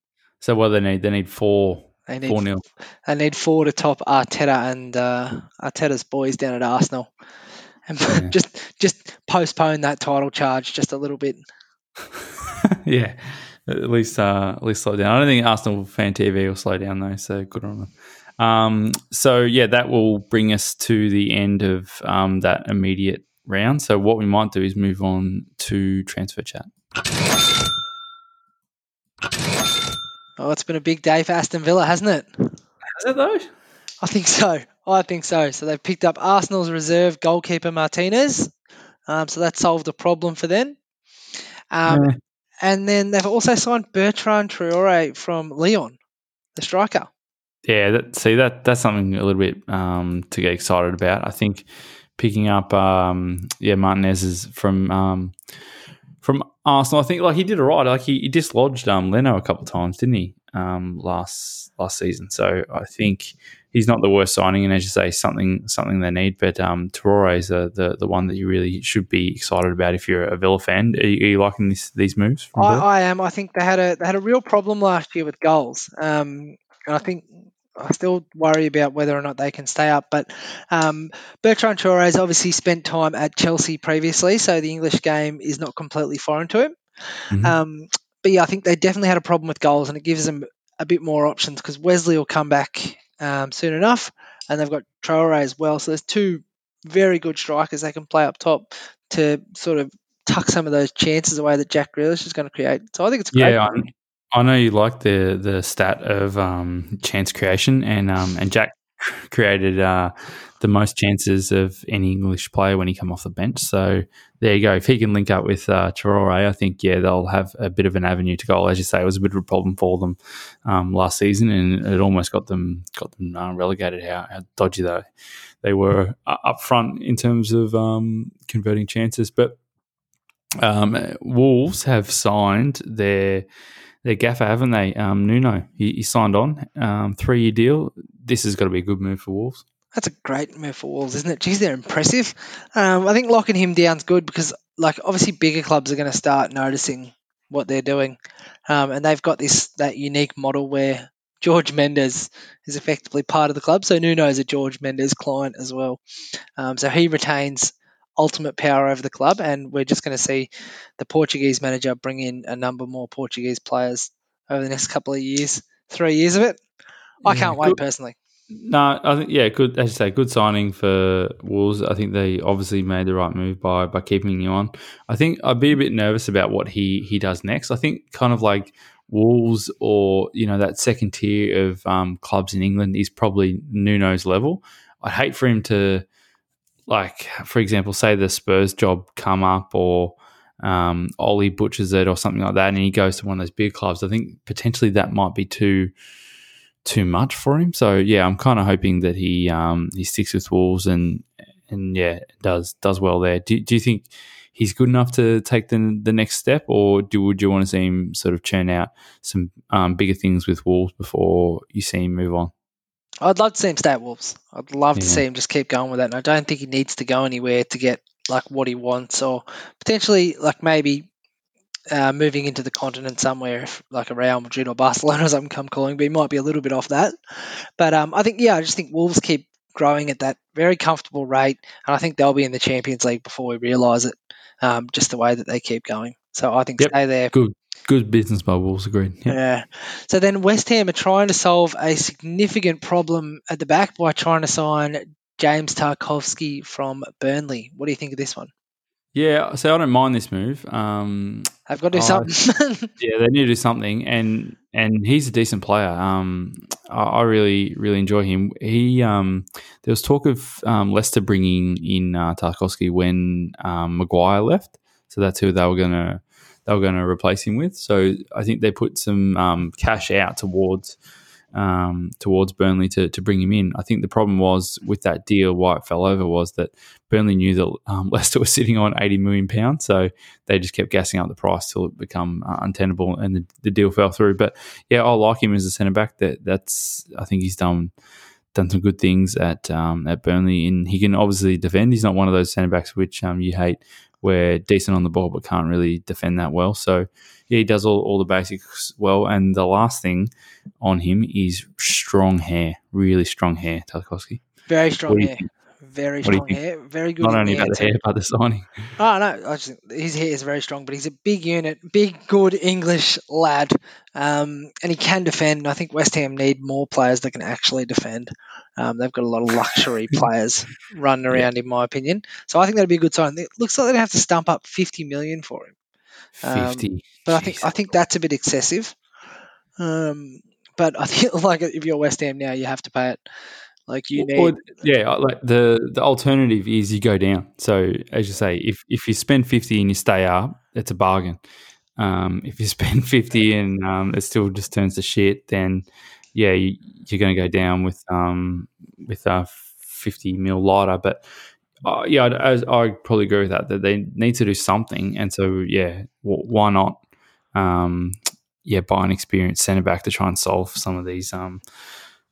So what do they need? They need four They need four nil. they need four to top Arteta and uh, Arteta's boys down at Arsenal, and Yeah. just just postpone that title charge just a little bit. yeah, at least uh, at least slow down. I don't think Arsenal fan TV will slow down though, so good on them. Um, so yeah, that will bring us to the end of um, that immediate round. So what we might do is move on to transfer chat. Oh, it's been a big day for Aston Villa, hasn't it? Is it though? I think so. I think so. So they've picked up Arsenal's reserve goalkeeper Martinez. Um, so that solved a problem for them. Um, Yeah. And then they've also signed Bertrand Traore from Lyon, the striker. Yeah, that, see that that's something a little bit um, to get excited about. I think picking up um, yeah Martinez is from um, from Arsenal. I think like he did all right. Like he, he dislodged um, Leno a couple of times, didn't he? Um, last last season. So I think he's not the worst signing, and as you say, something something they need. But um, Traore is the, the the one that you really should be excited about if you're a Villa fan. Are you, are you liking this, these moves? I, I am. I think they had a they had a real problem last year with goals. Um, and I think I still worry about whether or not they can stay up. But um, Bertrand Traore has obviously spent time at Chelsea previously, so the English game is not completely foreign to him. Mhm. Um, but yeah, I think they definitely had a problem with goals, and it gives them a bit more options because Wesley will come back um, soon enough, and they've got Traore as well. So there's two very good strikers they can play up top to sort of tuck some of those chances away that Jack Grealish is going to create. So I think it's great. Yeah, I, know you like the the stat of um, chance creation, and um, and Jack created uh, the most chances of any English player when he come off the bench. So there you go. If he can link up with uh, I think yeah they'll have a bit of an avenue to goal. As you say, it was a bit of a problem for them um, last season, and it almost got them got them uh, relegated. How, how dodgy they they were up front in terms of um, converting chances, but. Um, Wolves have signed their their gaffer, haven't they? Um, Nuno, he, he signed on um, three year deal. This has got to be a good move for Wolves. That's a great move for Wolves, isn't it? Geez, they're impressive. Um, I think locking him down's good because, like, obviously bigger clubs are going to start noticing what they're doing, um, and they've got this that unique model where George Mendes is effectively part of the club. So Nuno is a George Mendes client as well. Um, so he retains ultimate power over the club, and we're just going to see the Portuguese manager bring in a number more Portuguese players over the next couple of years, three years of it. I Yeah, can't wait good. personally. No, I think yeah, good. As you say, good signing for Wolves. I think they obviously made the right move by by keeping you on. I think I'd be a bit nervous about what he he does next. I think kind of like Wolves or you know that second tier of um, clubs in England is probably Nuno's level. I'd hate for him to like, for example, say the Spurs job come up or um, Ole butchers it or something like that, and he goes to one of those big clubs. I think potentially that might be too too much for him. So yeah, I'm kind of hoping that he um, he sticks with Wolves and and yeah does does well there. Do, do you think he's good enough to take the the next step, or do would you want to see him sort of churn out some um, bigger things with Wolves before you see him move on? I'd love to see him stay at Wolves. I'd love to see him just keep going with that. And I don't think he needs to go anywhere to get like what he wants, or potentially like maybe uh, moving into the continent somewhere, if, like a Real Madrid or Barcelona or something come calling. But he might be a little bit off that. But um, I think yeah, I just think Wolves keep growing at that very comfortable rate, and I think they'll be in the Champions League before we realise it. Um, just the way that they keep going. So I think Yep. stay there. Good good business by Wolves. Agreed. Yeah. Yeah. So then West Ham are trying to solve a significant problem at the back by trying to sign James Tarkowski from Burnley. What do you think of this one? Yeah, so I don't mind this move. Um, I've got to do something. yeah, they need to do something, and and he's a decent player. Um, I, I really really enjoy him. He um, there was talk of um, Leicester bringing in uh, Tarkowski when um, Maguire left, so that's who they were gonna they were gonna replace him with. So I think they put some um, cash out towards um, towards Burnley to, to bring him in. I think the problem was with that deal, why it fell over was that Burnley knew that um, Leicester was sitting on eighty million pounds, so they just kept gassing up the price till it become uh, untenable, and the, the deal fell through. But yeah, I like him as a centre back. That that's I think he's done done some good things at um, at Burnley, and he can obviously defend. He's not one of those centre backs which um, you hate, where decent on the ball but can't really defend that well. So yeah, he does all, all the basics well. And the last thing on him is strong hair, really strong hair. Tarkowski. Very strong hair. think? Very strong hair. Very good. Not only the about the hair, too. but the signing. Oh no, I just, his hair is very strong, but he's a big unit, big, good English lad, um, and he can defend. I think West Ham need more players that can actually defend. Um, they've got a lot of luxury players running around, in my opinion. So I think that'd be a good sign. It looks like they'd have to stump up fifty million for him, Um, Fifty. but I think I think that's a bit excessive. Um, but I think like if you're West Ham now, you have to pay it. Like you need. Or- yeah, like the the alternative is you go down. So as you say, if if you spend fifty and you stay up, it's a bargain. Um, if you spend fifty and um, it still just turns to shit, then yeah, you, you're going to go down with um with a fifty mil lighter. But uh, yeah, I, I, I probably agree with that. That they need to do something, and so yeah, w- why not? Um, yeah, buy an experienced centre back to try and solve some of these um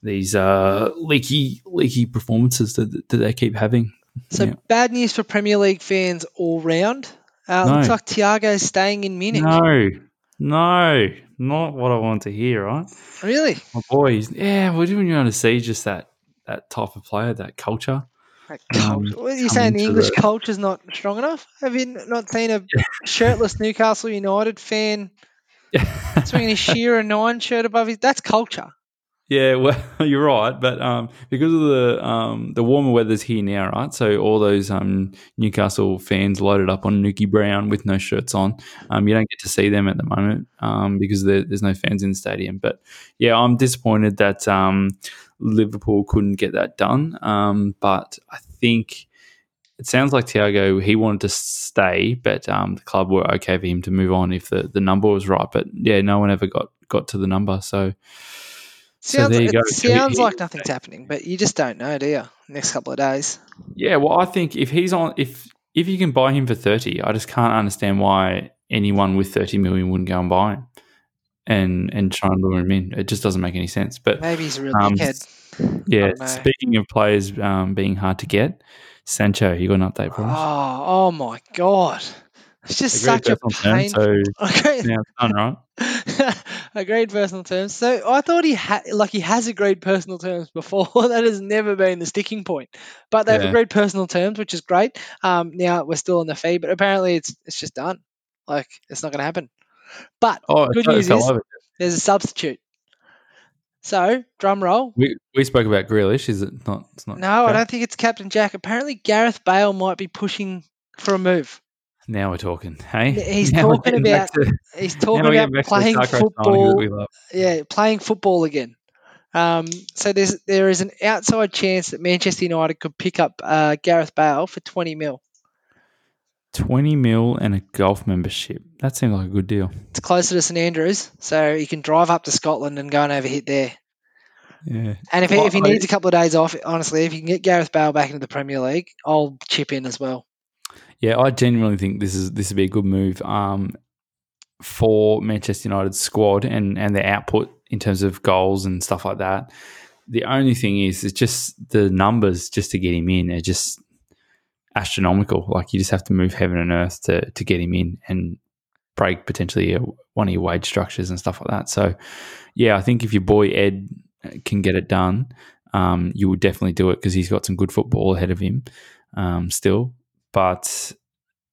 these uh leaky leaky performances that, that they keep having. So Yeah. bad news for Premier League fans all round. Uh, No. Looks like Thiago's staying in Munich. No, no, not what I want to hear. Right, Really? my boy. he's- Yeah, we didn't want to see just that that type of player, that culture. Um, what are you saying? The English the- culture's not strong enough? Have you not seen a shirtless Newcastle United fan swinging his Shearer nine shirt above his? That's culture. Yeah, well, you're right, but um, because of the um, the warmer weather's here now, right? So all those um, Newcastle fans loaded up on Newkie Brown with no shirts on. Um, you don't get to see them at the moment um, because there, there's no fans in the stadium. But yeah, I'm disappointed that um, Liverpool couldn't get that done. But I think it sounds like Thiago he wanted to stay, but the club were okay for him to move on if the, the number was right. But yeah, no one ever got got to the number, so. So Sounds, there you it go. sounds like nothing's happening, but you just don't know, do you? Next couple of days. Yeah, well, I think if he's on, if if you can buy him for thirty, I just can't understand why anyone with thirty million wouldn't go and buy him and and try and lure him in. It just doesn't make any sense. But Maybe he's a real Um, dickhead. yeah, speaking of players um, being hard to get, Sancho, you got an update for us? Oh, oh my god! It's just Agreed such a pain. terms, so Okay. now it's done, right? agreed personal terms. So I thought he had like he has agreed personal terms before. that has never been the sticking point. But they've Yeah. agreed personal terms, which is great. Um, now we're still in the fee, but apparently it's it's just done. Like it's not going to happen. But Oh, Good news is- over. there's a substitute. So, drum roll. We we spoke about Grealish. Is it not? It's not. No, I don't think it's Captain Jack. Apparently, Gareth Bale might be pushing for a move. Now we're talking. Hey, He's Now talking about- to- He's talking about getting back to the playing Starcrow signing that football. Yeah, playing football again. Um, so there's there is an outside chance that Manchester United could pick up uh, Gareth Bale for 20 mil. Twenty mil and a golf membership. That seems like a good deal. It's closer to St Andrews, so he can drive up to Scotland and go and overhit there. Yeah. And if he, if he needs a couple of days off, honestly, if you can get Gareth Bale back into the Premier League, I'll chip in as well. Yeah, I genuinely think this is this would be a good move um, for Manchester United's squad and and their output in terms of goals and stuff like that. The only thing is, it's just the numbers just to get him in are just astronomical. Like you just have to move heaven and earth to to get him in and break potentially a, one of your wage structures and stuff like that. So, yeah, I think if your boy Ed can get it done, um, you would definitely do it because he's got some good football ahead of him um, still. But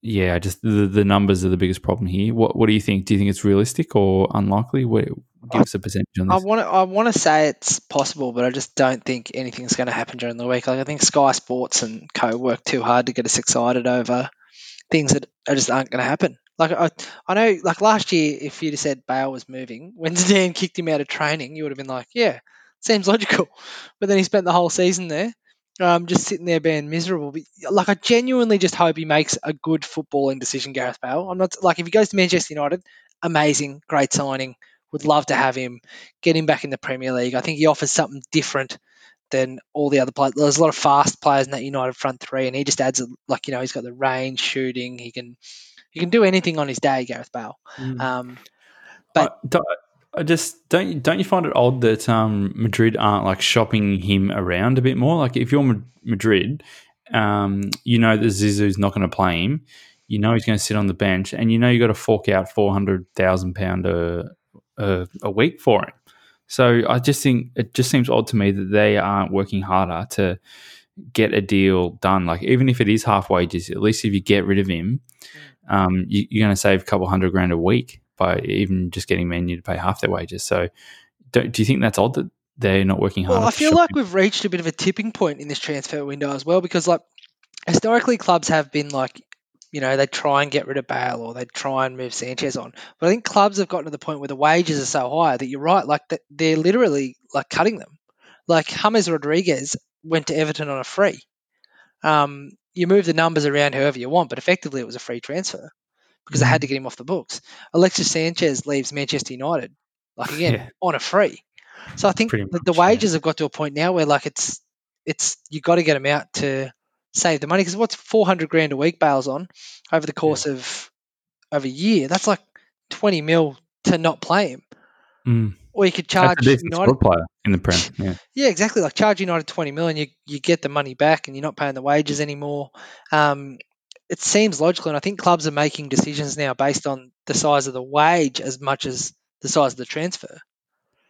yeah, just the, the numbers are the biggest problem here. What What do you think? Do you think it's realistic or unlikely? What, give us a percentage on this. I want to I want to say it's possible, but I just don't think anything's going to happen during the week. Like I think Sky Sports and Co work too hard to get us excited over things that are just aren't going to happen. Like I, I know, like last year, if you'd have said Bale was moving when Zidane kicked him out of training, you would have been like, yeah, seems logical. But then he spent the whole season there, um, just sitting there being miserable. But, like I genuinely just hope he makes a good footballing decision, Gareth Bale. I'm not like if he goes to Manchester United, amazing, great signing. Would love to have him get him back in the Premier League. I think he offers something different than all the other players. There's a lot of fast players in that United front three, and he just adds a, like you know he's got the range, shooting. He can he can do anything on his day, Gareth Bale. Um, but- I just don't. you- Don't you find it odd that um, Madrid aren't like shopping him around a bit more? Like if you're Madrid, um, you know that Zizou's not going to play him. You know he's going to sit on the bench, and you know you got to fork out four hundred thousand pound a a a week for him. So I just think it just seems odd to me that they aren't working harder to get a deal done. Like even if it is half wages, at least if you get rid of him, um, you, you're going to save a couple hundred grand a week by even just getting Man U to pay half their wages. So do, do you think that's odd that they're not working hard? Well, I feel like we've reached a bit of a tipping point in this transfer window as well because, like, historically, clubs have been like, you know, they try and get rid of Bale or they try and move Sanchez on. But I think clubs have gotten to the point where the wages are so high that you're right, like that they're literally like cutting them. Like James Rodriguez went to Everton on a free. Um, you move the numbers around however you want, but effectively it was a free transfer because they Mm. had to get him off the books. Alexis Sanchez leaves Manchester United, like again Yeah. on a free. So I think that the much, yeah. wages have got to a point now where like it's it's you got to get them out to save the money because what's four hundred grand a week Bale's on over the course of of a year? That's like twenty mil to not play him, Mm. or you could charge a United. player in the Prem. Yeah. Yeah, exactly. Like charge United twenty million, you you get the money back, and you're not paying the wages anymore. Um, it seems logical, and I think clubs are making decisions now based on the size of the wage as much as the size of the transfer.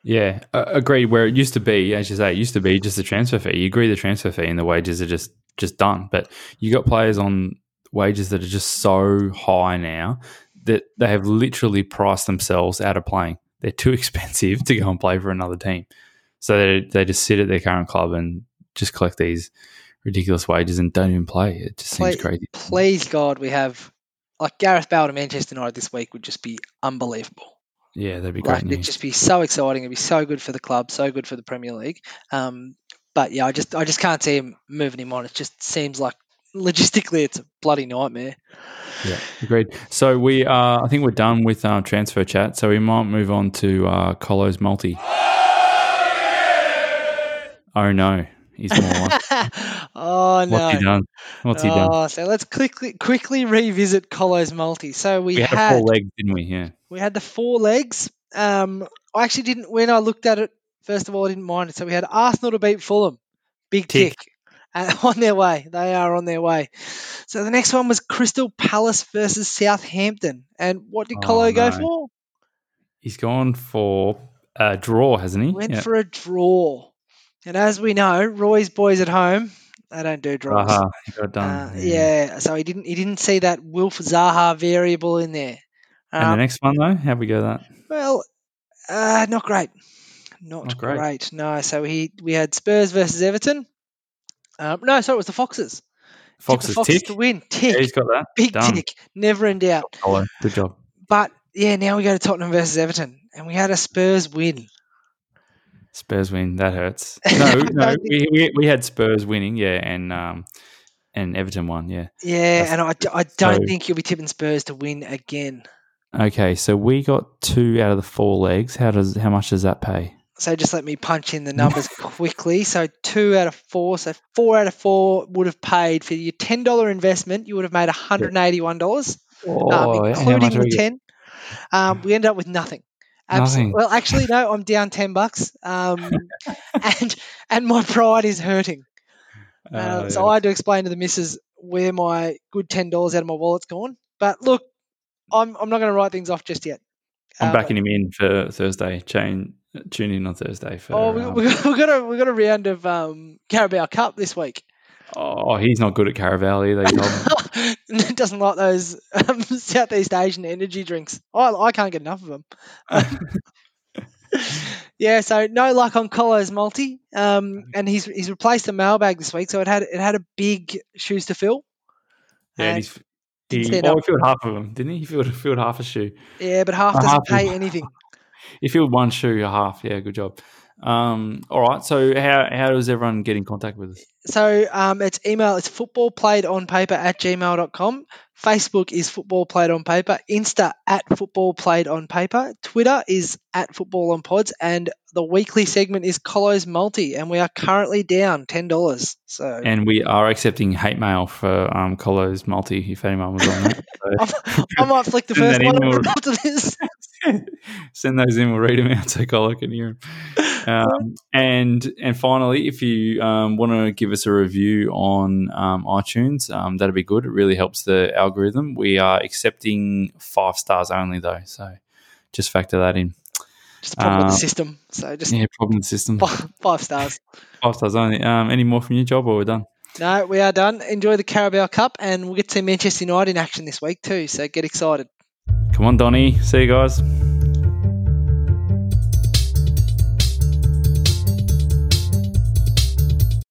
Yeah, uh, agreed. Where it used to be, as you say, it used to be just the transfer fee. You agree the transfer fee and the wages are just just done. But you got players on wages that are just so high now that they have literally priced themselves out of playing. They're too expensive to go and play for another team, so they they just sit at their current club and just collect these ridiculous wages and don't even play. It just seems Play- crazy. Please God, we have like Gareth Bale to Manchester United this week would just be unbelievable. Yeah, that'd be great Like, it'd just be so exciting. It'd be so good for the club, so good for the Premier League. Um, but yeah, I just I just can't see him moving him on. It just seems like logistically it's a bloody nightmare. Yeah, agreed. So we uh, I think we're done with uh, transfer chat. So we might move on to uh, Colo's multi. Oh no, he's more. like- oh no. What's he done? What's he done? Oh, so let's quickly quickly revisit Colo's multi. So we, We had, had four legs, didn't we? Yeah. we had the four legs. Um, I actually didn't when I looked at it. First of all, I didn't mind it. So we had Arsenal to beat Fulham. Big Tick. tick. Uh, on their way. They are on their way. So the next one was Crystal Palace versus Southampton. And what did Oh, Colo go for? He's gone for a draw, hasn't he? Went yeah. for a draw. And as we know, Roy's boys at home, they don't do draws. Zaha, he got done. Uh, yeah. so he didn't he didn't see that Wilf Zaha variable in there. And the Um, next one though, how we go that? well, uh, not great, Not, Not great. great. No. So he we had Spurs versus Everton. Um, no, sorry, it was the Foxes. Foxes Foxes tick. to win. Yeah, Tick. he's got that. Big Done. tick. Never in doubt. Good job. But yeah, now we go to Tottenham versus Everton, and we had a Spurs win. Spurs win. That hurts. No, no, we, we we had Spurs winning, yeah, and um and Everton won, yeah. Yeah, That's- and I don't so- think you'll be tipping Spurs to win again. Okay, so we got two out of the four legs. How does how much does that pay? So just let me punch in the numbers quickly. So two out of four, so four out of four would have paid for your ten dollar investment. You would have made one hundred and eighty one dollars, Oh, um, including the ten. Um, we ended up with nothing. Absolutely. Well, actually, no. I'm down ten bucks, um, and and my pride is hurting. Uh, Uh, so I had to explain to the missus where my good ten dollars out of my wallet's gone. But look, I'm I'm not going to write things off just yet. I'm Uh, backing him in for Thursday. Chain tune in on Thursday for. Oh, we, um, we, got, we got a we got a round of um, Carabao Cup this week. oh, he's not good at Carabao either. Doesn't like those um, Southeast Asian energy drinks. I I can't get enough of them. Yeah, so no luck on Colo's multi, um, and he's he's replaced the mailbag this week, so it had it had a big shoes to fill. yeah, he's, he, well, he filled half of them, didn't he? He filled, filled half a shoe. yeah, but half doesn't half pay is- anything. He filled one shoe, a half. Yeah, good job. Um, all right. So how how does everyone get in contact with us? So um, it's email, it's football played on paper at gmail.com. Facebook is football played on paper. Insta at football played on paper. Twitter is at football on pods. And the weekly segment is Colos Multi. And we are currently down $10. So And we are accepting hate mail for um, Colo's multi if anyone was on that. So I might flick the first one or- after this. send those in. We'll read them out so Colo can hear them. Um, and and finally, if you um, want to give us a review on um, iTunes, um, that'd be good. It really helps the algorithm. We are accepting five stars only though, so just factor that in. Just a problem with Um, the system. So just Yeah, problem with the system. five, five stars. Five stars only. Um, any more from your job, or we're done? No, we are done. Enjoy the Carabao Cup. And we'll get to Manchester United in action this week too. So get excited. Come on, Donny. See you guys.